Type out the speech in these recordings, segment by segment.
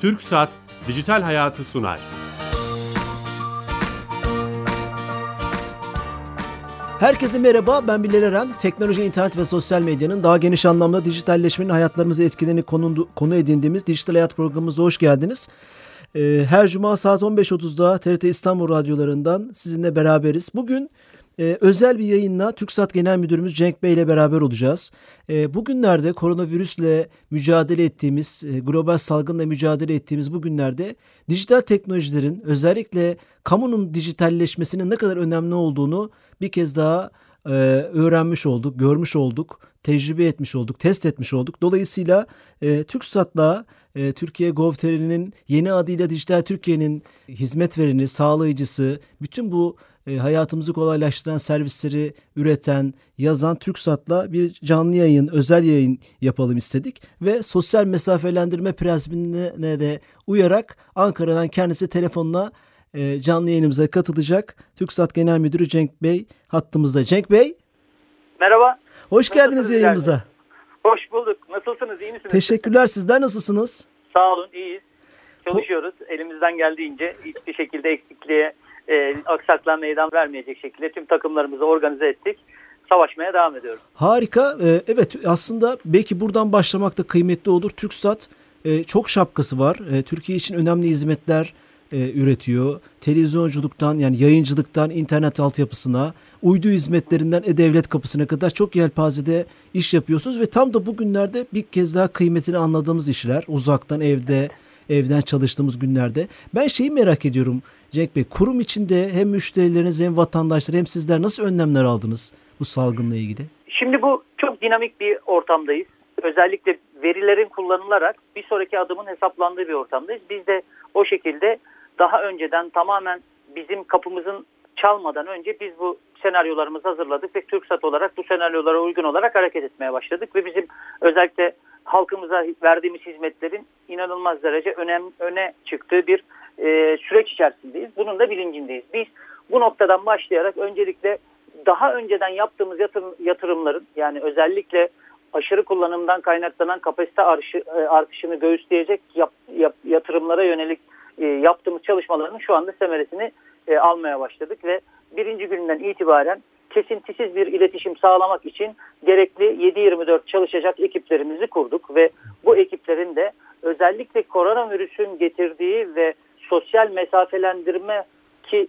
Türk Saat Dijital Hayatı sunar. Herkese merhaba, ben Bilal Eren. Teknoloji, internet ve sosyal medyanın daha geniş anlamda dijitalleşmenin hayatlarımızı etkilerini konu, konu edindiğimiz Dijital Hayat programımıza hoş geldiniz. Ee, her cuma saat 15.30'da TRT İstanbul radyolarından sizinle beraberiz. Bugün e, özel bir yayınla TürkSat Genel Müdürümüz Cenk Bey ile beraber olacağız. E, bugünlerde koronavirüsle mücadele ettiğimiz, e, global salgınla mücadele ettiğimiz bu günlerde dijital teknolojilerin özellikle kamunun dijitalleşmesinin ne kadar önemli olduğunu bir kez daha e, öğrenmiş olduk, görmüş olduk, tecrübe etmiş olduk, test etmiş olduk. Dolayısıyla e, TürkSat'la e, Türkiye Gov.tr'nin yeni adıyla Dijital Türkiye'nin hizmet vereni, sağlayıcısı, bütün bu e, hayatımızı kolaylaştıran servisleri üreten, yazan TürkSat'la bir canlı yayın, özel yayın yapalım istedik. Ve sosyal mesafelendirme prensibine de uyarak Ankara'dan kendisi telefonla e, canlı yayınımıza katılacak. TürkSat Genel Müdürü Cenk Bey hattımızda. Cenk Bey. Merhaba. Hoş geldiniz yayınımıza. Hoş bulduk. Nasılsınız? İyi misiniz? Teşekkürler. Sizler nasılsınız? Sağ olun. İyiyiz. Çalışıyoruz. Elimizden geldiğince hiçbir şekilde eksikliğe e, aksaklığa meydan vermeyecek şekilde tüm takımlarımızı organize ettik. Savaşmaya devam ediyoruz. Harika. Ee, evet aslında belki buradan başlamak da kıymetli olur. TürkSat e, çok şapkası var. E, Türkiye için önemli hizmetler e, üretiyor. Televizyonculuktan yani yayıncılıktan internet altyapısına, uydu hizmetlerinden e-devlet kapısına kadar çok yelpazede iş yapıyorsunuz ve tam da bugünlerde bir kez daha kıymetini anladığımız işler. Uzaktan evde, evden çalıştığımız günlerde. Ben şeyi merak ediyorum Cenk Bey. Kurum içinde hem müşterileriniz hem vatandaşlar hem sizler nasıl önlemler aldınız bu salgınla ilgili? Şimdi bu çok dinamik bir ortamdayız. Özellikle verilerin kullanılarak bir sonraki adımın hesaplandığı bir ortamdayız. Biz de o şekilde daha önceden tamamen bizim kapımızın çalmadan önce biz bu senaryolarımızı hazırladık ve TürkSat olarak bu senaryolara uygun olarak hareket etmeye başladık ve bizim özellikle halkımıza verdiğimiz hizmetlerin inanılmaz derece önem, öne çıktığı bir e, süreç içerisindeyiz. Bunun da bilincindeyiz. Biz bu noktadan başlayarak öncelikle daha önceden yaptığımız yatırım, yatırımların yani özellikle aşırı kullanımdan kaynaklanan kapasite artışı, e, artışını göğüsleyecek yap, yap, yatırımlara yönelik e, yaptığımız çalışmaların şu anda semeresini e, almaya başladık ve birinci günden itibaren kesintisiz bir iletişim sağlamak için gerekli 7-24 çalışacak ekiplerimizi kurduk ve bu ekiplerin de özellikle koronavirüsün getirdiği ve sosyal mesafelendirme ki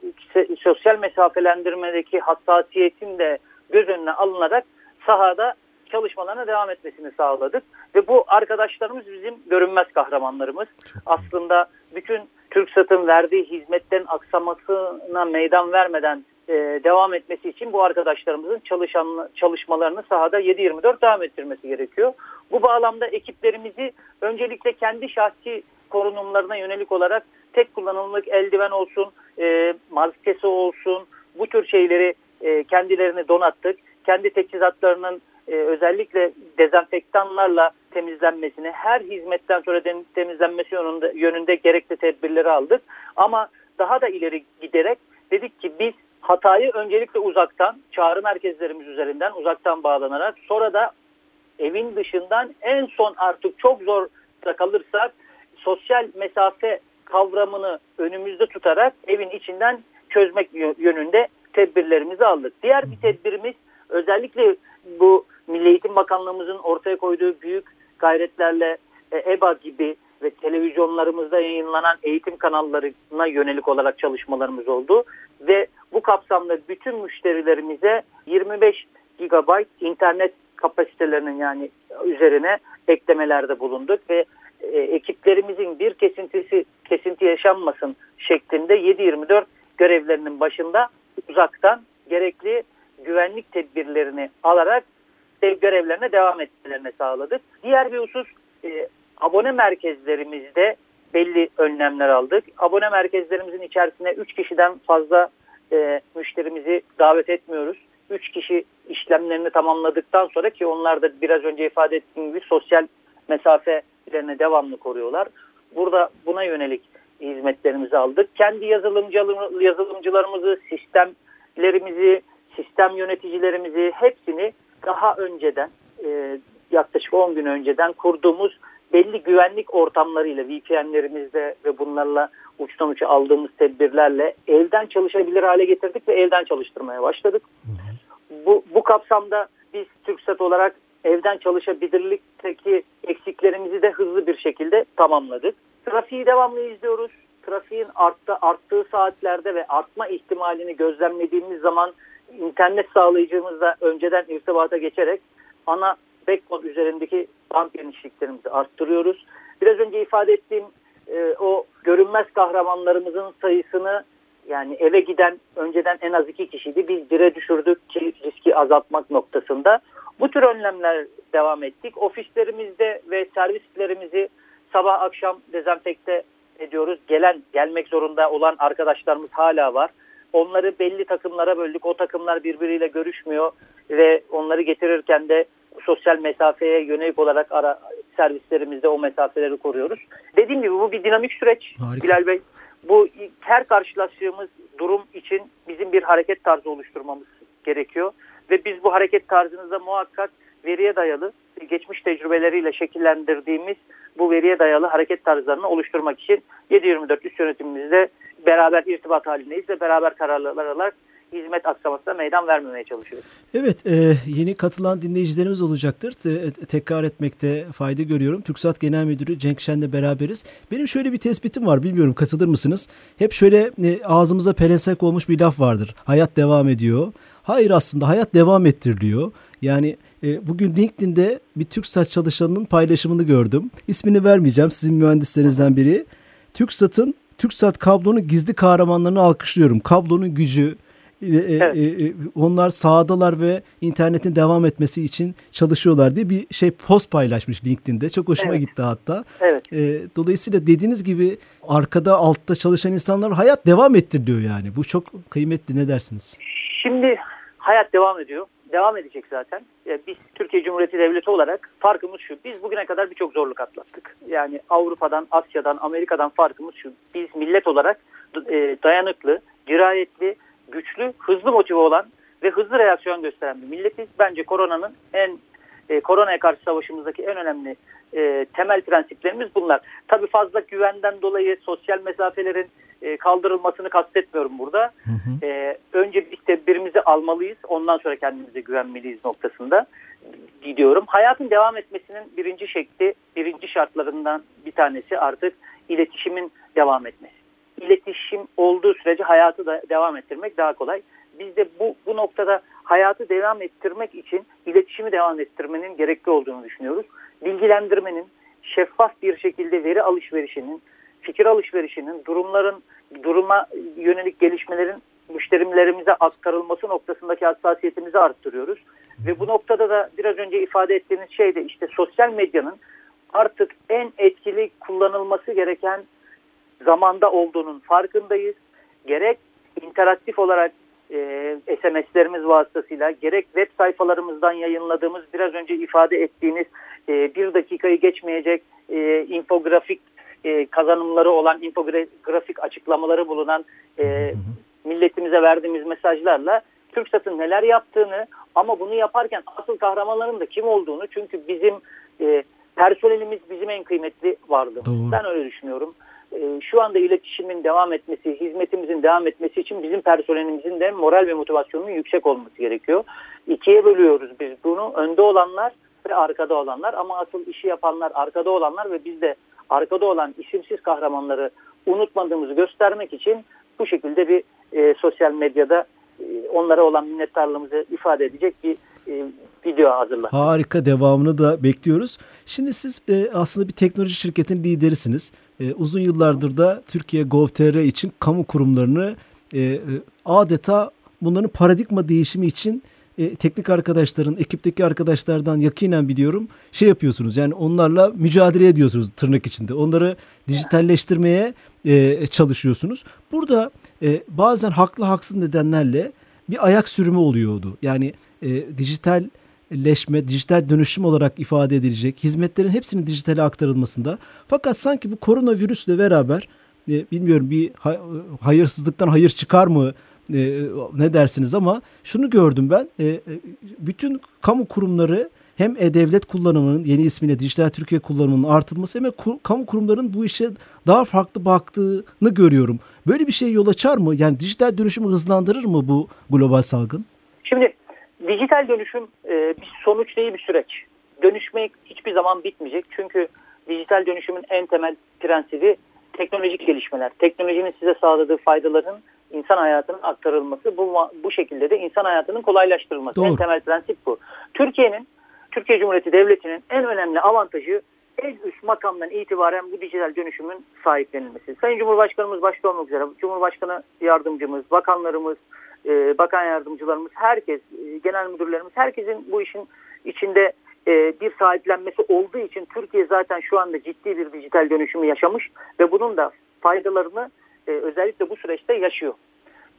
sosyal mesafelendirmedeki hassasiyetin de göz önüne alınarak sahada çalışmalarına devam etmesini sağladık. Ve bu arkadaşlarımız bizim görünmez kahramanlarımız. Aslında bütün TürkSat'ın verdiği hizmetlerin aksamasına meydan vermeden e, devam etmesi için bu arkadaşlarımızın çalışan çalışmalarını sahada 7-24 devam ettirmesi gerekiyor. Bu bağlamda ekiplerimizi öncelikle kendi şahsi korunumlarına yönelik olarak tek kullanımlık eldiven olsun, e, maskesi olsun bu tür şeyleri e, kendilerini donattık. Kendi teçhizatlarının e, özellikle dezenfektanlarla temizlenmesini, her hizmetten sonra temizlenmesi yönünde, yönünde gerekli tedbirleri aldık. Ama daha da ileri giderek dedik ki biz hatayı öncelikle uzaktan, çağrı merkezlerimiz üzerinden uzaktan bağlanarak sonra da evin dışından en son artık çok zor kalırsak sosyal mesafe kavramını önümüzde tutarak evin içinden çözmek yönünde tedbirlerimizi aldık. Diğer bir tedbirimiz özellikle bu Milli Eğitim Bakanlığımızın ortaya koyduğu büyük gayretlerle e, EBA gibi ve televizyonlarımızda yayınlanan eğitim kanallarına yönelik olarak çalışmalarımız oldu. Ve bu kapsamda bütün müşterilerimize 25 GB internet kapasitelerinin yani üzerine eklemelerde bulunduk ve e, ekiplerimizin bir kesintisi kesinti yaşanmasın şeklinde 7-24 görevlerinin başında uzaktan gerekli güvenlik tedbirlerini alarak görevlerine devam etmelerini sağladık. Diğer bir husus e, abone merkezlerimizde belli önlemler aldık. Abone merkezlerimizin içerisine 3 kişiden fazla e, müşterimizi davet etmiyoruz. 3 kişi işlemlerini tamamladıktan sonra ki onlar da biraz önce ifade ettiğim gibi sosyal mesafelerini devamlı koruyorlar. Burada buna yönelik hizmetlerimizi aldık. Kendi yazılımcılarımızı, sistemlerimizi, sistem yöneticilerimizi hepsini daha önceden e, yaklaşık 10 gün önceden kurduğumuz belli güvenlik ortamlarıyla VPN'lerimizde ve bunlarla uçtan uça aldığımız tedbirlerle evden çalışabilir hale getirdik ve evden çalıştırmaya başladık. Bu, bu kapsamda biz TürkSat olarak evden çalışabilirlikteki eksiklerimizi de hızlı bir şekilde tamamladık. Trafiği devamlı izliyoruz. Trafiğin arttı, arttığı saatlerde ve artma ihtimalini gözlemlediğimiz zaman internet sağlayıcımızla önceden irtibata geçerek ana backbone üzerindeki band genişliklerimizi arttırıyoruz. Biraz önce ifade ettiğim e, o görünmez kahramanlarımızın sayısını yani eve giden önceden en az iki kişiydi. Biz bire düşürdük ki riski azaltmak noktasında. Bu tür önlemler devam ettik. Ofislerimizde ve servislerimizi sabah akşam dezenfekte ediyoruz. Gelen, gelmek zorunda olan arkadaşlarımız hala var. Onları belli takımlara böldük. O takımlar birbiriyle görüşmüyor ve onları getirirken de sosyal mesafeye yönelik olarak ara servislerimizde o mesafeleri koruyoruz. Dediğim gibi bu bir dinamik süreç Harika. Bilal Bey. Bu her karşılaştığımız durum için bizim bir hareket tarzı oluşturmamız gerekiyor. Ve biz bu hareket tarzınızda muhakkak veriye dayalı, geçmiş tecrübeleriyle şekillendirdiğimiz bu veriye dayalı hareket tarzlarını oluşturmak için 7-24 üst yönetimimizde beraber irtibat halindeyiz ve beraber kararlar alarak hizmet aksamasına meydan vermemeye çalışıyoruz. Evet, e, yeni katılan dinleyicilerimiz olacaktır. Te, tekrar etmekte fayda görüyorum. TürkSat Genel Müdürü Cenk Şen'le beraberiz. Benim şöyle bir tespitim var, bilmiyorum katılır mısınız? Hep şöyle e, ağzımıza pelensek olmuş bir laf vardır. Hayat devam ediyor. Hayır aslında hayat devam ettiriliyor. Yani e, bugün LinkedIn'de bir TürkSat çalışanının paylaşımını gördüm. İsmini vermeyeceğim, sizin mühendislerinizden biri. TürkSat'ın TürkSat kablonun gizli kahramanlarını alkışlıyorum. Kablonun gücü, e, e, evet. e, onlar sahadalar ve internetin devam etmesi için çalışıyorlar diye bir şey post paylaşmış LinkedIn'de. Çok hoşuma evet. gitti hatta. Evet. E, dolayısıyla dediğiniz gibi arkada altta çalışan insanlar hayat devam ettiriliyor yani. Bu çok kıymetli ne dersiniz? Şimdi hayat devam ediyor. Devam edecek zaten. Biz Türkiye Cumhuriyeti Devleti olarak farkımız şu. Biz bugüne kadar birçok zorluk atlattık. Yani Avrupa'dan, Asya'dan, Amerika'dan farkımız şu. Biz millet olarak dayanıklı, dirayetli, güçlü, hızlı motive olan ve hızlı reaksiyon gösteren bir milletiz. Bence koronanın en e, koronaya karşı savaşımızdaki en önemli e, temel prensiplerimiz bunlar. Tabii fazla güvenden dolayı sosyal mesafelerin e, kaldırılmasını kastetmiyorum burada. Hı hı. E, önce biz tedbirimizi almalıyız. Ondan sonra kendimize güvenmeliyiz noktasında gidiyorum. Hayatın devam etmesinin birinci şekli, birinci şartlarından bir tanesi artık iletişimin devam etmesi iletişim olduğu sürece hayatı da devam ettirmek daha kolay. Biz de bu, bu noktada hayatı devam ettirmek için iletişimi devam ettirmenin gerekli olduğunu düşünüyoruz. Bilgilendirmenin, şeffaf bir şekilde veri alışverişinin, fikir alışverişinin, durumların, duruma yönelik gelişmelerin müşterilerimize aktarılması noktasındaki hassasiyetimizi arttırıyoruz. Ve bu noktada da biraz önce ifade ettiğiniz şey de işte sosyal medyanın artık en etkili kullanılması gereken zamanda olduğunun farkındayız. Gerek interaktif olarak e, SMS'lerimiz vasıtasıyla gerek web sayfalarımızdan yayınladığımız biraz önce ifade ettiğiniz e, bir dakikayı geçmeyecek e, infografik e, kazanımları olan infografik açıklamaları bulunan e, milletimize verdiğimiz mesajlarla TürkSat'ın neler yaptığını ama bunu yaparken asıl kahramanların da kim olduğunu çünkü bizim e, personelimiz bizim en kıymetli vardı. Doğru. Ben öyle düşünüyorum. Ee, şu anda iletişimin devam etmesi, hizmetimizin devam etmesi için bizim personelimizin de moral ve motivasyonunun yüksek olması gerekiyor. İkiye bölüyoruz biz bunu. Önde olanlar ve arkada olanlar ama asıl işi yapanlar arkada olanlar ve biz de arkada olan isimsiz kahramanları unutmadığımızı göstermek için bu şekilde bir e, sosyal medyada e, onlara olan minnettarlığımızı ifade edecek bir e, video hazırladık. Harika devamını da bekliyoruz. Şimdi siz e, aslında bir teknoloji şirketinin liderisiniz. E, uzun yıllardır da Türkiye Gov.tr için kamu kurumlarını e, e, adeta bunların paradigma değişimi için e, teknik arkadaşların, ekipteki arkadaşlardan yakinen biliyorum şey yapıyorsunuz. Yani onlarla mücadele ediyorsunuz tırnak içinde. Onları dijitalleştirmeye çalışıyorsunuz. Burada bazen haklı haksız nedenlerle bir ayak sürümü oluyordu. Yani e, dijital leşme, dijital dönüşüm olarak ifade edilecek hizmetlerin hepsinin dijitale aktarılmasında. Fakat sanki bu koronavirüsle beraber e, bilmiyorum bir hayırsızlıktan hayır çıkar mı e, ne dersiniz ama şunu gördüm ben e, e bütün kamu kurumları hem e-devlet kullanımının yeni ismiyle Dijital Türkiye kullanımının artırılması hem de kur, kamu kurumlarının bu işe daha farklı baktığını görüyorum. Böyle bir şey yol açar mı? Yani dijital dönüşümü hızlandırır mı bu global salgın? Şimdi dijital dönüşüm e, bir sonuç değil bir süreç. Dönüşmek hiçbir zaman bitmeyecek. Çünkü dijital dönüşümün en temel prensibi teknolojik gelişmeler. Teknolojinin size sağladığı faydaların insan hayatının aktarılması, bu bu şekilde de insan hayatının kolaylaştırılması. Doğru. En temel prensip bu. Türkiye'nin, Türkiye Cumhuriyeti Devleti'nin en önemli avantajı en üst makamdan itibaren bu dijital dönüşümün sahiplenilmesi. Sayın Cumhurbaşkanımız başta olmak üzere, Cumhurbaşkanı yardımcımız, bakanlarımız, e, bakan yardımcılarımız, herkes, e, genel müdürlerimiz, herkesin bu işin içinde e, bir sahiplenmesi olduğu için Türkiye zaten şu anda ciddi bir dijital dönüşümü yaşamış ve bunun da faydalarını e, özellikle bu süreçte yaşıyor.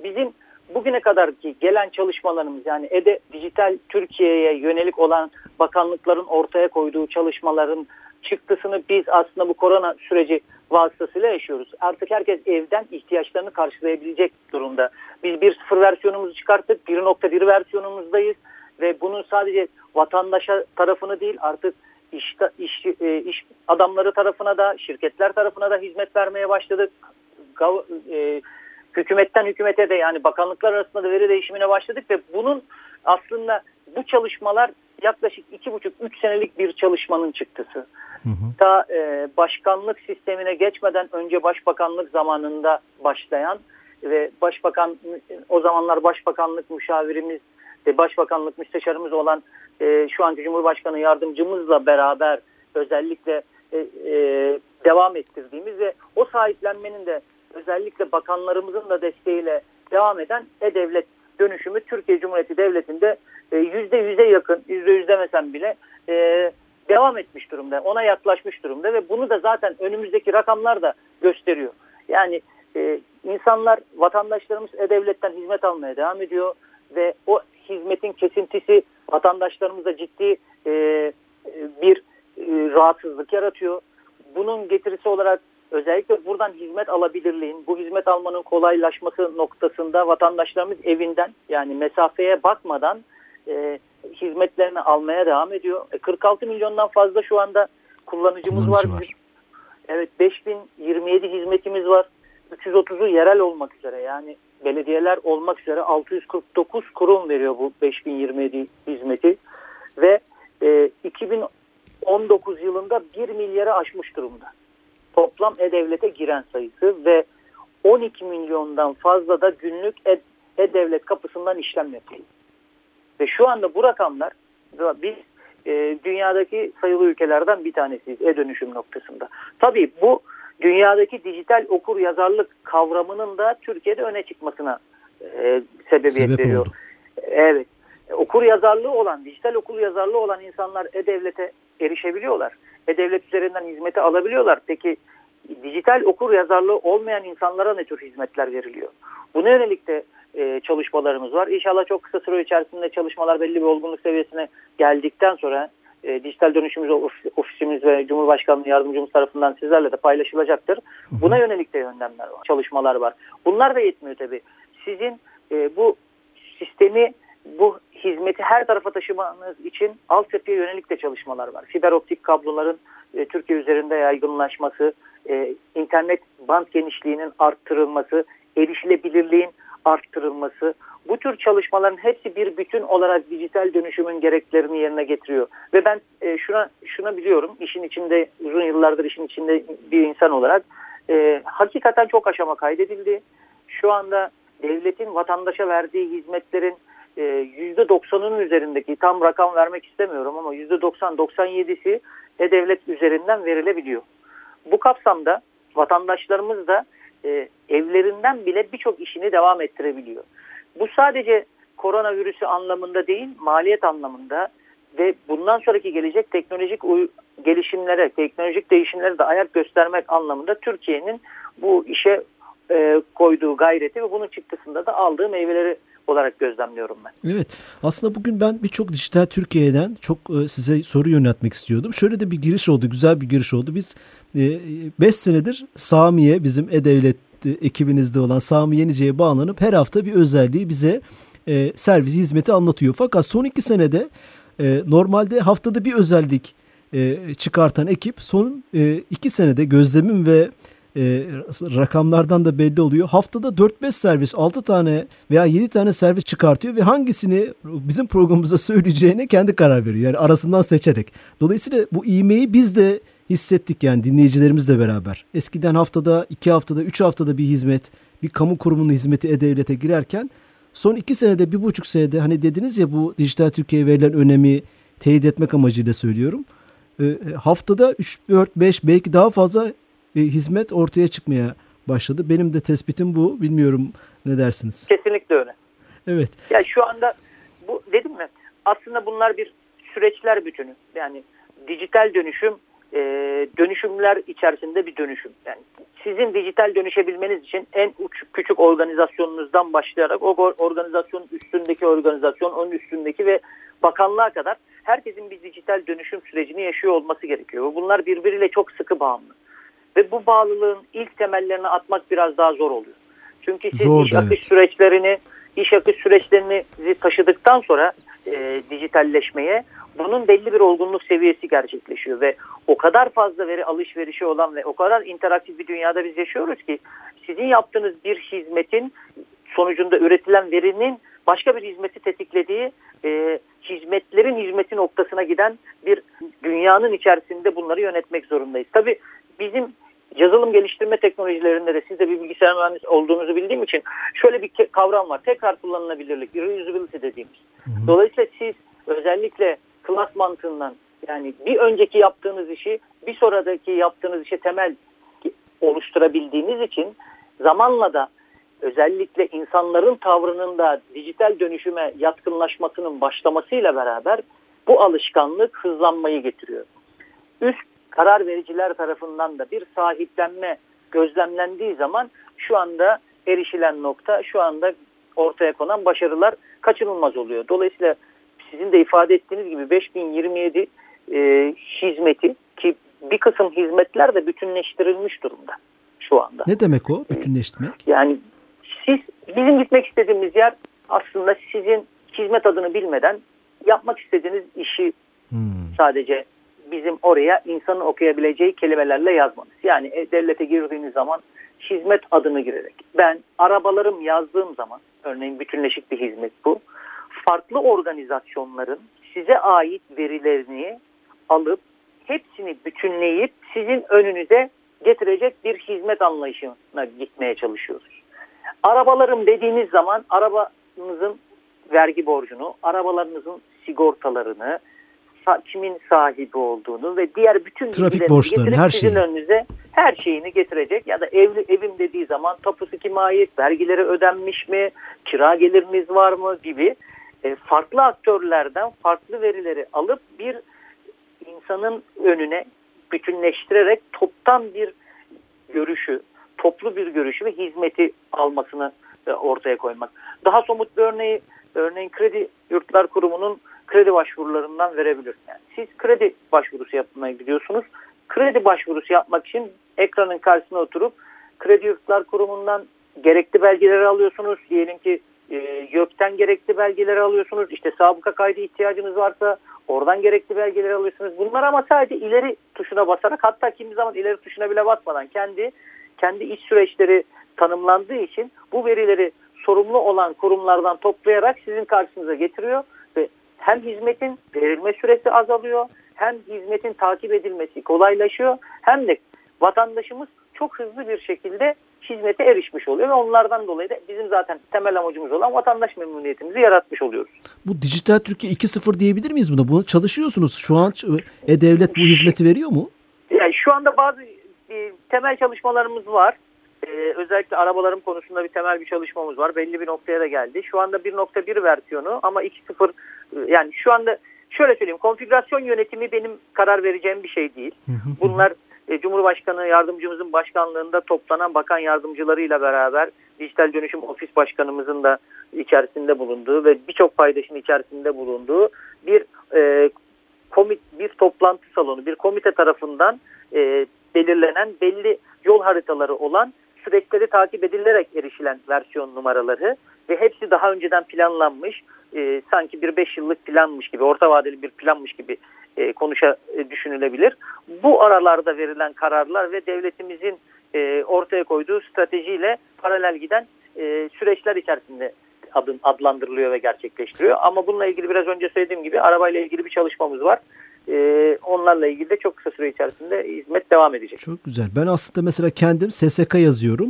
Bizim bugüne kadar ki gelen çalışmalarımız yani EDE Dijital Türkiye'ye yönelik olan bakanlıkların ortaya koyduğu çalışmaların çıktısını biz aslında bu korona süreci vasıtasıyla yaşıyoruz. Artık herkes evden ihtiyaçlarını karşılayabilecek durumda. Biz 1.0 versiyonumuzu çıkarttık, 1.1 versiyonumuzdayız ve bunun sadece vatandaşa tarafını değil artık iş, iş, e, iş adamları tarafına da şirketler tarafına da hizmet vermeye başladık. Gav, e, hükümetten hükümete de yani bakanlıklar arasında da veri değişimine başladık ve bunun aslında bu çalışmalar yaklaşık iki buçuk üç senelik bir çalışmanın çıktısı. Hı hı. Ta e, başkanlık sistemine geçmeden önce başbakanlık zamanında başlayan ve başbakan o zamanlar başbakanlık müşavirimiz ve başbakanlık müsteşarımız olan e, şu anki Cumhurbaşkanı yardımcımızla beraber özellikle e, e, devam ettirdiğimiz ve o sahiplenmenin de özellikle bakanlarımızın da desteğiyle devam eden e-devlet dönüşümü Türkiye Cumhuriyeti Devleti'nde e, yüzde yüze yakın, yüzde yüz demesem bile e, devam etmiş durumda. Ona yaklaşmış durumda ve bunu da zaten önümüzdeki rakamlar da gösteriyor. Yani e, insanlar, vatandaşlarımız e-devletten hizmet almaya devam ediyor ve o hizmetin kesintisi vatandaşlarımıza ciddi bir rahatsızlık yaratıyor. Bunun getirisi olarak özellikle buradan hizmet alabilirliğin, bu hizmet almanın kolaylaşması noktasında vatandaşlarımız evinden yani mesafeye bakmadan e, hizmetlerini almaya devam ediyor. E, 46 milyondan fazla şu anda kullanıcımız Kullanıcı var. var. Evet 5027 hizmetimiz var. 330'u yerel olmak üzere yani belediyeler olmak üzere 649 kurum veriyor bu 5027 hizmeti ve e, 2019 yılında 1 milyara aşmış durumda. Toplam e-devlete giren sayısı ve 12 milyondan fazla da günlük e-devlet kapısından işlem yapıyor. Ve şu anda bu rakamlar biz e, dünyadaki sayılı ülkelerden bir tanesiyiz e-dönüşüm noktasında. Tabii bu dünyadaki dijital okur yazarlık kavramının da Türkiye'de öne çıkmasına e, sebebiyet Sebep veriyor. Oldu. Evet. Okur yazarlığı olan, dijital okur yazarlığı olan insanlar e-devlete erişebiliyorlar. E-devlet üzerinden hizmeti alabiliyorlar. Peki dijital okur yazarlığı olmayan insanlara ne tür hizmetler veriliyor? Buna yönelik de e, çalışmalarımız var. İnşallah çok kısa süre içerisinde çalışmalar belli bir olgunluk seviyesine geldikten sonra e, dijital dönüşümüz ofisimiz ve Cumhurbaşkanlığı yardımcımız tarafından sizlerle de paylaşılacaktır. Buna yönelik de yönlemler var, çalışmalar var. Bunlar da yetmiyor tabii. Sizin e, bu sistemi, bu hizmeti her tarafa taşımanız için altyapıya yönelik de çalışmalar var. Fiber optik kabloların e, Türkiye üzerinde yaygınlaşması, e, internet band genişliğinin arttırılması, erişilebilirliğin arttırılması, bu tür çalışmaların hepsi bir bütün olarak dijital dönüşümün gereklerini yerine getiriyor. Ve ben e, şuna şuna biliyorum, işin içinde uzun yıllardır işin içinde bir insan olarak e, hakikaten çok aşama kaydedildi. Şu anda devletin vatandaşa verdiği hizmetlerin e, %90'ının üzerindeki tam rakam vermek istemiyorum ama %90-97'si e-devlet üzerinden verilebiliyor. Bu kapsamda vatandaşlarımız da e, evlerinden bile birçok işini devam ettirebiliyor. Bu sadece koronavirüsü anlamında değil, maliyet anlamında ve bundan sonraki gelecek teknolojik gelişimlere, teknolojik değişimlere de ayak göstermek anlamında Türkiye'nin bu işe e, koyduğu gayreti ve bunun çıktısında da aldığı meyveleri olarak gözlemliyorum ben. Evet aslında bugün ben birçok dijital Türkiye'den çok e, size soru yöneltmek istiyordum. Şöyle de bir giriş oldu güzel bir giriş oldu. Biz 5 e, senedir Sami'ye bizim E-Devlet ekibinizde olan Sami Yenice'ye bağlanıp her hafta bir özelliği bize e, servis hizmeti anlatıyor. Fakat son iki senede E, normalde haftada bir özellik e, çıkartan ekip son e, iki senede gözlemim ve e, rakamlardan da belli oluyor. Haftada 4-5 servis, 6 tane veya 7 tane servis çıkartıyor ve hangisini bizim programımıza söyleyeceğine kendi karar veriyor. Yani arasından seçerek. Dolayısıyla bu ivmeyi biz de hissettik yani dinleyicilerimizle beraber. Eskiden haftada, 2 haftada, 3 haftada bir hizmet, bir kamu kurumunun hizmeti E-Devlet'e girerken son 2 senede, 1,5 senede hani dediniz ya bu dijital Türkiye'ye verilen önemi teyit etmek amacıyla söylüyorum. E, haftada 3, 4, 5 belki daha fazla e, hizmet ortaya çıkmaya başladı. Benim de tespitim bu. Bilmiyorum ne dersiniz? Kesinlikle öyle. Evet. Ya şu anda bu dedim mi? Aslında bunlar bir süreçler bütünü. Yani dijital dönüşüm e, dönüşümler içerisinde bir dönüşüm. Yani sizin dijital dönüşebilmeniz için en uç, küçük organizasyonunuzdan başlayarak o organizasyonun üstündeki organizasyon, onun üstündeki ve bakanlığa kadar herkesin bir dijital dönüşüm sürecini yaşıyor olması gerekiyor. Bunlar birbiriyle çok sıkı bağımlı. Ve bu bağlılığın ilk temellerini atmak biraz daha zor oluyor. Çünkü siz zor, iş akış evet. süreçlerini, iş akış süreçlerini taşıdıktan sonra e, dijitalleşmeye bunun belli bir olgunluk seviyesi gerçekleşiyor ve o kadar fazla veri alışverişi olan ve o kadar interaktif bir dünyada biz yaşıyoruz ki sizin yaptığınız bir hizmetin sonucunda üretilen verinin başka bir hizmeti tetiklediği e, hizmetlerin hizmeti noktasına giden bir dünyanın içerisinde bunları yönetmek zorundayız. Tabii bizim yazılım geliştirme teknolojilerinde de siz de bir bilgisayar mühendisi olduğunuzu bildiğim için şöyle bir kavram var. Tekrar kullanılabilirlik, reusability dediğimiz. Hı hı. Dolayısıyla siz özellikle klas mantığından yani bir önceki yaptığınız işi bir sonraki yaptığınız işe temel oluşturabildiğiniz için zamanla da özellikle insanların tavrının da dijital dönüşüme yatkınlaşmasının başlamasıyla beraber bu alışkanlık hızlanmayı getiriyor. Üst karar vericiler tarafından da bir sahiplenme gözlemlendiği zaman şu anda erişilen nokta, şu anda ortaya konan başarılar kaçınılmaz oluyor. Dolayısıyla sizin de ifade ettiğiniz gibi 5027 e, hizmeti ki bir kısım hizmetler de bütünleştirilmiş durumda şu anda. Ne demek o bütünleştirmek? Yani siz bizim gitmek istediğimiz yer aslında sizin hizmet adını bilmeden yapmak istediğiniz işi hmm. sadece bizim oraya insanın okuyabileceği kelimelerle yazmanız. Yani e, devlete girdiğiniz zaman hizmet adını girerek. Ben arabalarım yazdığım zaman örneğin bütünleşik bir hizmet bu. Farklı organizasyonların size ait verilerini alıp hepsini bütünleyip sizin önünüze getirecek bir hizmet anlayışına gitmeye çalışıyoruz. Arabalarım dediğiniz zaman arabanızın vergi borcunu, arabalarınızın sigortalarını, kimin sahibi olduğunu ve diğer bütün trafik borçlarını her şeyi önünüze her şeyini getirecek ya da evli evim dediği zaman tapusu kime ait, vergileri ödenmiş mi, kira geliriniz var mı gibi e, farklı aktörlerden farklı verileri alıp bir insanın önüne bütünleştirerek toptan bir görüşü, toplu bir görüşü ve hizmeti almasını e, ortaya koymak. Daha somut bir örneği örneğin Kredi Yurtlar Kurumu'nun kredi başvurularından verebilir. Yani siz kredi başvurusu yapmaya gidiyorsunuz. Kredi başvurusu yapmak için ekranın karşısına oturup Kredi Yurtlar Kurumu'ndan gerekli belgeleri alıyorsunuz. Diyelim ki e, YÖK'ten gerekli belgeleri alıyorsunuz. İşte sabıka kaydı ihtiyacınız varsa oradan gerekli belgeleri alıyorsunuz. Bunlar ama sadece ileri tuşuna basarak hatta kimi zaman ileri tuşuna bile basmadan kendi kendi iş süreçleri tanımlandığı için bu verileri sorumlu olan kurumlardan toplayarak sizin karşınıza getiriyor hem hizmetin verilme süresi azalıyor hem hizmetin takip edilmesi kolaylaşıyor hem de vatandaşımız çok hızlı bir şekilde hizmete erişmiş oluyor ve onlardan dolayı da bizim zaten temel amacımız olan vatandaş memnuniyetimizi yaratmış oluyoruz. Bu dijital Türkiye 2.0 diyebilir miyiz buna? Bunu çalışıyorsunuz. Şu an e-devlet bu hizmeti veriyor mu? Yani şu anda bazı e, temel çalışmalarımız var. Ee, özellikle arabalarım konusunda bir temel bir çalışmamız var. Belli bir noktaya da geldi. Şu anda 1.1 versiyonu ama 2.0 e, yani şu anda şöyle söyleyeyim konfigürasyon yönetimi benim karar vereceğim bir şey değil. Bunlar e, Cumhurbaşkanı yardımcımızın başkanlığında toplanan bakan yardımcılarıyla beraber dijital dönüşüm ofis başkanımızın da içerisinde bulunduğu ve birçok paydaşın içerisinde bulunduğu bir e, komit bir toplantı salonu, bir komite tarafından e, belirlenen belli yol haritaları olan süreçleri takip edilerek erişilen versiyon numaraları ve hepsi daha önceden planlanmış. E, sanki bir 5 yıllık planmış gibi, orta vadeli bir planmış gibi e, konuşa e, düşünülebilir. Bu aralarda verilen kararlar ve devletimizin e, ortaya koyduğu stratejiyle paralel giden e, süreçler içerisinde adım adlandırılıyor ve gerçekleştiriyor. Ama bununla ilgili biraz önce söylediğim gibi arabayla ilgili bir çalışmamız var. Ee, onlarla ilgili de çok kısa süre içerisinde hizmet devam edecek. Çok güzel. Ben aslında mesela kendim SSK yazıyorum.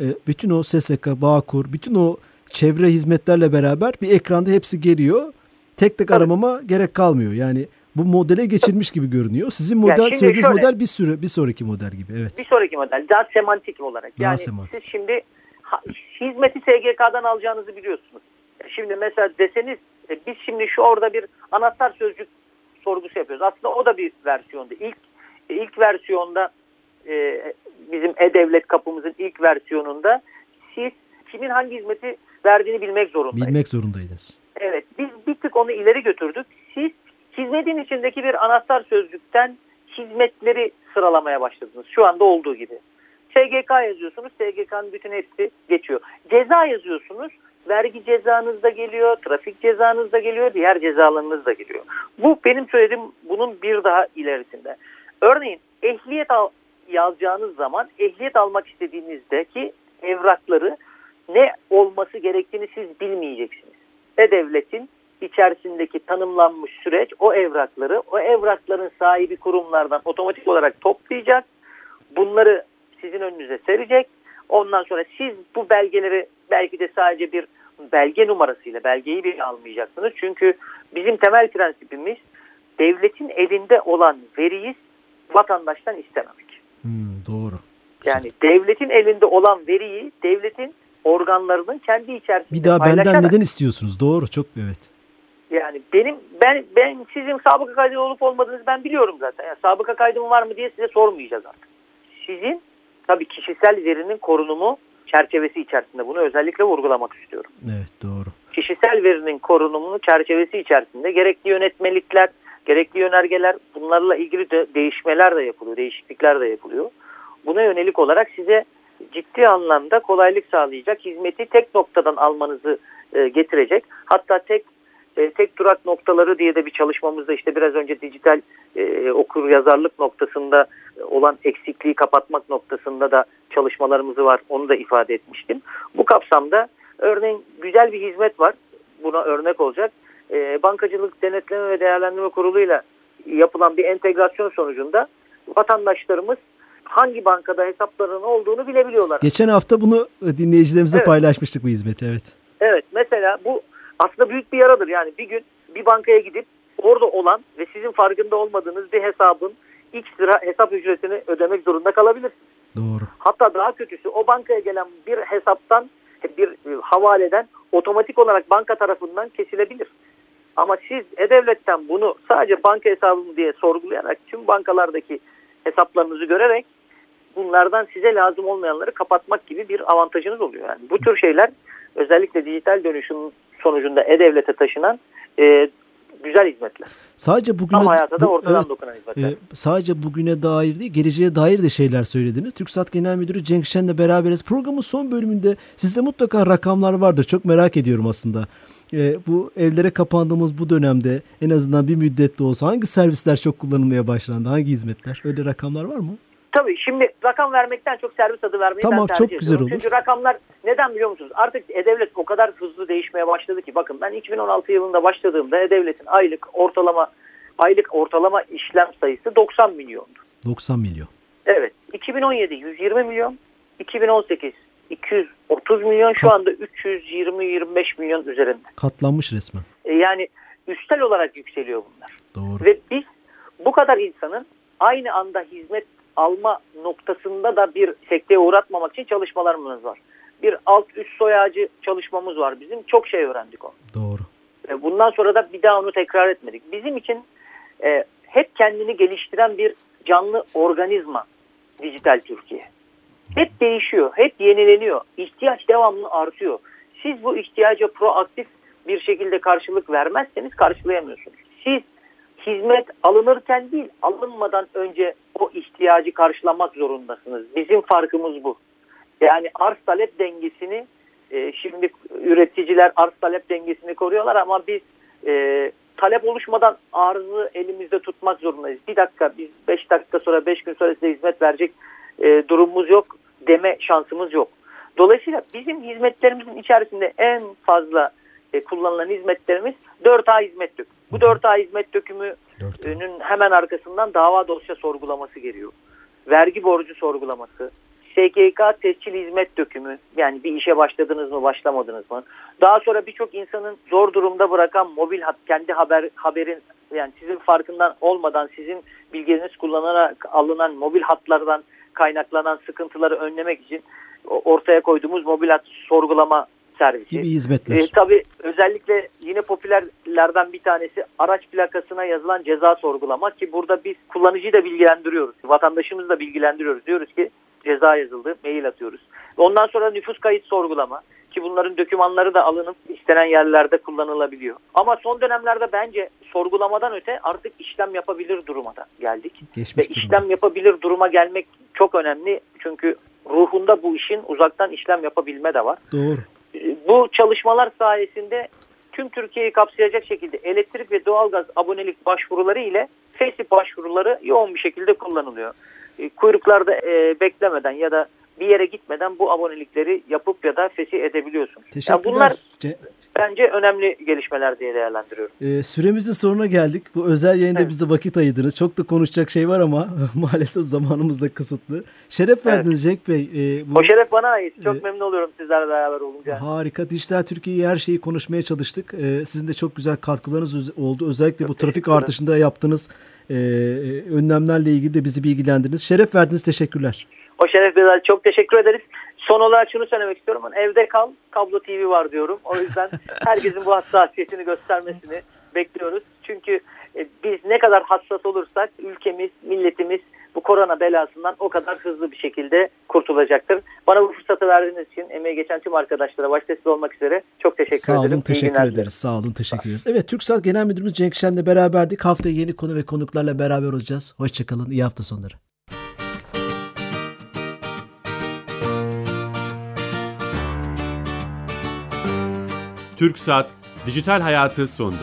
Ee, bütün o SSK, Bağkur, bütün o çevre hizmetlerle beraber bir ekranda hepsi geliyor. Tek tek Tabii. aramama gerek kalmıyor. Yani bu modele geçilmiş gibi görünüyor. Sizin Yani model şimdi söylediğiniz şöyle- model bir sürü bir sonraki model gibi. Evet. Bir sonraki model daha semantik olarak. Daha yani semantik. siz şimdi ha- hizmeti SGK'dan alacağınızı biliyorsunuz. Şimdi mesela deseniz e, biz şimdi şu orada bir anahtar sözcük sorgusu yapıyoruz. Aslında o da bir versiyonda. İlk ilk versiyonda e, bizim e-devlet kapımızın ilk versiyonunda siz kimin hangi hizmeti verdiğini bilmek zorundayız. Bilmek zorundaydınız. Evet biz bir tık onu ileri götürdük. Siz hizmetin içindeki bir anahtar sözcükten hizmetleri sıralamaya başladınız. Şu anda olduğu gibi. SGK yazıyorsunuz. SGK'nın bütün hepsi geçiyor. Ceza yazıyorsunuz. Vergi cezanız da geliyor. Trafik cezanız da geliyor. Diğer cezalarınız da geliyor. Bu benim söylediğim bunun bir daha ilerisinde. Örneğin ehliyet al, yazacağınız zaman ehliyet almak istediğinizdeki evrakları ne olması gerektiğini siz bilmeyeceksiniz. E-Devlet'in içerisindeki tanımlanmış süreç o evrakları, o evrakların sahibi kurumlardan otomatik olarak toplayacak. Bunları sizin önünüze serecek. Ondan sonra siz bu belgeleri belki de sadece bir belge numarasıyla belgeyi bile almayacaksınız. Çünkü bizim temel prensibimiz devletin elinde olan veriyi vatandaştan istememek. Hmm, doğru. Güzel. Yani devletin elinde olan veriyi devletin organlarının kendi içerisinde bir daha benden neden istiyorsunuz? Doğru. Çok evet. Yani benim ben ben sizin sabıka kaydı olup olmadığınızı ben biliyorum zaten. Yani sabıka kaydım var mı diye size sormayacağız artık. Sizin tabii kişisel verinin korunumu çerçevesi içerisinde bunu özellikle vurgulamak istiyorum. Evet doğru. Kişisel verinin korunumunu çerçevesi içerisinde gerekli yönetmelikler, gerekli yönergeler bunlarla ilgili de değişmeler de yapılıyor, değişiklikler de yapılıyor. Buna yönelik olarak size ciddi anlamda kolaylık sağlayacak hizmeti tek noktadan almanızı e, getirecek. Hatta tek e, tek durak noktaları diye de bir çalışmamızda işte biraz önce dijital e, okur yazarlık noktasında olan eksikliği kapatmak noktasında da çalışmalarımızı var. Onu da ifade etmiştim. Bu kapsamda örneğin güzel bir hizmet var. Buna örnek olacak. E, Bankacılık Denetleme ve Değerlendirme Kurulu'yla yapılan bir entegrasyon sonucunda vatandaşlarımız hangi bankada hesaplarının olduğunu bilebiliyorlar. Geçen hafta bunu dinleyicilerimize Evet. paylaşmıştık bu hizmeti. Evet. Evet mesela bu aslında büyük bir yaradır. Yani bir gün bir bankaya gidip orada olan ve sizin farkında olmadığınız bir hesabın X lira hesap ücretini ödemek zorunda kalabilirsiniz. Doğru. Hatta daha kötüsü o bankaya gelen bir hesaptan bir e, havaleden otomatik olarak banka tarafından kesilebilir. Ama siz E-Devlet'ten bunu sadece banka hesabım diye sorgulayarak tüm bankalardaki hesaplarınızı görerek bunlardan size lazım olmayanları kapatmak gibi bir avantajınız oluyor. Yani bu tür şeyler özellikle dijital dönüşüm sonucunda E-Devlet'e taşınan e, güzel hizmetler. Sadece bugüne Tam hayata da ortadan evet, dokunan hizmetler. e, sadece bugüne dair değil, geleceğe dair de şeyler söylediniz. TürkSat Genel Müdürü Cenk Şen'le beraberiz. Programın son bölümünde sizde mutlaka rakamlar vardır. Çok merak ediyorum aslında. E, bu evlere kapandığımız bu dönemde en azından bir müddet de olsa hangi servisler çok kullanılmaya başlandı? Hangi hizmetler? Öyle rakamlar var mı? Tabii şimdi rakam vermekten çok servis adı vermeyi Tamam, ben tercih çok ediyorum. güzel olur. Çünkü rakamlar neden biliyor musunuz? Artık E-Devlet o kadar hızlı değişmeye başladı ki bakın ben 2016 yılında başladığımda E-Devlet'in aylık ortalama aylık ortalama işlem sayısı 90 milyondu. 90 milyon. Evet. 2017 120 milyon, 2018 230 milyon şu anda 320-25 milyon üzerinde. Katlanmış resmen. E, Yani üstel olarak yükseliyor bunlar. Doğru. Ve biz bu kadar insanın aynı anda hizmet alma noktasında da bir sekteye uğratmamak için çalışmalarımız var. Bir alt üst soy ağacı çalışmamız var bizim. Çok şey öğrendik onu. Doğru. Bundan sonra da bir daha onu tekrar etmedik. Bizim için e, hep kendini geliştiren bir canlı organizma dijital Türkiye. Hep değişiyor, hep yenileniyor. İhtiyaç devamlı artıyor. Siz bu ihtiyaca proaktif bir şekilde karşılık vermezseniz karşılayamıyorsunuz. Siz hizmet alınırken değil, alınmadan önce o ihtiyacı karşılamak zorundasınız. Bizim farkımız bu. Yani arz talep dengesini e, şimdi üreticiler arz talep dengesini koruyorlar ama biz e, talep oluşmadan arzı elimizde tutmak zorundayız. Bir dakika biz 5 dakika sonra 5 gün sonra size hizmet verecek e, durumumuz yok deme şansımız yok. Dolayısıyla bizim hizmetlerimizin içerisinde en fazla e, kullanılan hizmetlerimiz 4A hizmet dökümü. Bu 4A hizmet dökümünün hemen arkasından dava dosya sorgulaması geliyor. Vergi borcu sorgulaması, SGK tescil hizmet dökümü yani bir işe başladınız mı başlamadınız mı? Daha sonra birçok insanın zor durumda bırakan mobil hat kendi haber haberin yani sizin farkından olmadan sizin bilginiz kullanarak alınan mobil hatlardan kaynaklanan sıkıntıları önlemek için ortaya koyduğumuz mobil hat sorgulama servisi. Gibi hizmetler. E, tabii özellikle yine popülerlerden bir tanesi araç plakasına yazılan ceza sorgulama ki burada biz kullanıcıyı da bilgilendiriyoruz. Vatandaşımızı da bilgilendiriyoruz. Diyoruz ki ceza yazıldı, mail atıyoruz. Ondan sonra nüfus kayıt sorgulama ki bunların dokümanları da alınıp istenen yerlerde kullanılabiliyor. Ama son dönemlerde bence sorgulamadan öte artık işlem yapabilir duruma da geldik. Geçmiş Ve işlem yapabilir duruma gelmek çok önemli. Çünkü ruhunda bu işin uzaktan işlem yapabilme de var. Doğru. Bu çalışmalar sayesinde tüm Türkiye'yi kapsayacak şekilde elektrik ve doğalgaz abonelik başvuruları ile FESİ başvuruları yoğun bir şekilde kullanılıyor. E, kuyruklarda e, beklemeden ya da bir yere gitmeden bu abonelikleri yapıp ya da fesih edebiliyorsunuz. Teşekkürler. Yani bunlar bence önemli gelişmeler diye değerlendiriyorum. Ee, süremizin sonuna geldik. Bu özel yayında evet. bize vakit ayırdınız. Çok da konuşacak şey var ama maalesef zamanımız da kısıtlı. Şeref verdiniz evet. Cenk Bey. Ee, bu, o şeref bana ait. Çok e, memnun oluyorum sizlerle beraber olunca. Harika. Dijital Türkiye'yi her şeyi konuşmaya çalıştık. Ee, sizin de çok güzel katkılarınız oldu. Özellikle çok bu trafik artışında yaptığınız e, önlemlerle ilgili de bizi bilgilendirdiniz. Şeref verdiniz. Teşekkürler. O şeref Bedel çok teşekkür ederiz. Son olarak şunu söylemek istiyorum. Evde kal, kablo TV var diyorum. O yüzden herkesin bu hassasiyetini göstermesini bekliyoruz. Çünkü e, biz ne kadar hassas olursak ülkemiz, milletimiz bu korona belasından o kadar hızlı bir şekilde kurtulacaktır. Bana bu fırsatı verdiğiniz için emeği geçen tüm arkadaşlara başta siz olmak üzere çok teşekkür Sağ olun, ederim. teşekkür ederiz. Sağ olun, teşekkür ederiz. Evet, TürkSat Genel Müdürümüz Cenk Şen'le beraberdik. Haftaya yeni konu ve konuklarla beraber olacağız. Hoşçakalın, iyi hafta sonları. TürkSat Dijital Hayatı sondu.